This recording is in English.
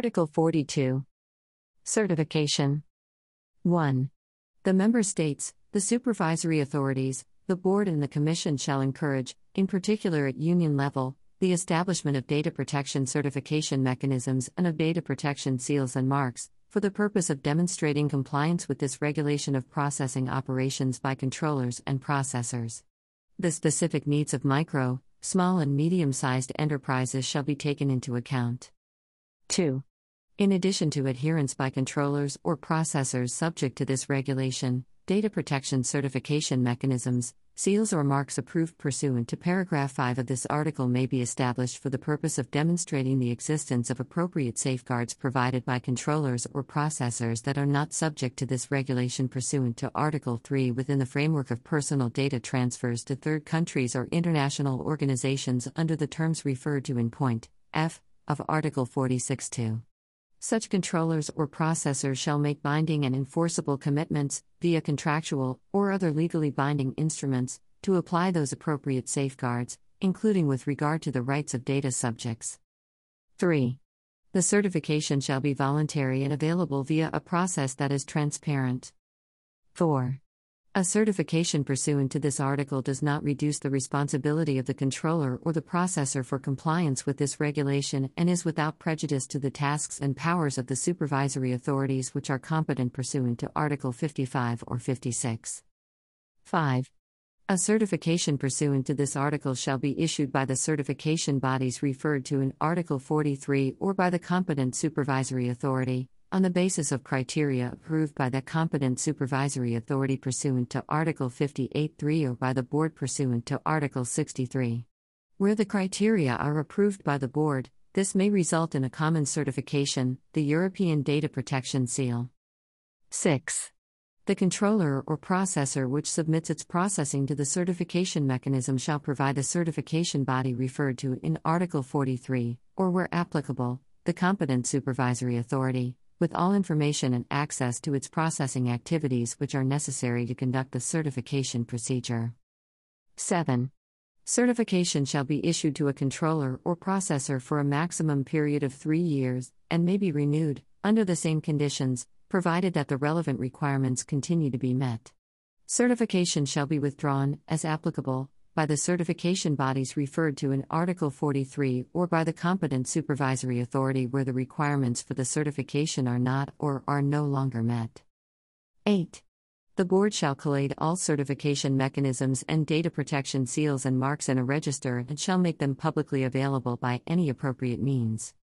Article 42 Certification 1. The Member States, the supervisory authorities, the Board, and the Commission shall encourage, in particular at Union level, the establishment of data protection certification mechanisms and of data protection seals and marks, for the purpose of demonstrating compliance with this regulation of processing operations by controllers and processors. The specific needs of micro, small, and medium sized enterprises shall be taken into account. 2. In addition to adherence by controllers or processors subject to this regulation, data protection certification mechanisms, seals or marks approved pursuant to paragraph 5 of this article may be established for the purpose of demonstrating the existence of appropriate safeguards provided by controllers or processors that are not subject to this regulation pursuant to Article 3 within the framework of personal data transfers to third countries or international organizations under the terms referred to in point F of Article 46 2. Such controllers or processors shall make binding and enforceable commitments, via contractual or other legally binding instruments, to apply those appropriate safeguards, including with regard to the rights of data subjects. 3. The certification shall be voluntary and available via a process that is transparent. 4. A certification pursuant to this article does not reduce the responsibility of the controller or the processor for compliance with this regulation and is without prejudice to the tasks and powers of the supervisory authorities which are competent pursuant to Article 55 or 56. 5. A certification pursuant to this article shall be issued by the certification bodies referred to in Article 43 or by the competent supervisory authority on the basis of criteria approved by the competent supervisory authority pursuant to Article 58.3 or by the Board pursuant to Article 63. Where the criteria are approved by the Board, this may result in a common certification, the European Data Protection Seal. 6. The controller or processor which submits its processing to the certification mechanism shall provide the certification body referred to in Article 43, or where applicable, the competent supervisory authority, with all information and access to its processing activities which are necessary to conduct the certification procedure. 7. Certification shall be issued to a controller or processor for a maximum period of three years, and may be renewed, under the same conditions, provided that the relevant requirements continue to be met. Certification shall be withdrawn, as applicable, by the certification bodies referred to in Article 43 or by the competent supervisory authority where the requirements for the certification are not or are no longer met. 8. The Board shall collate all certification mechanisms and data protection seals and marks in a register and shall make them publicly available by any appropriate means.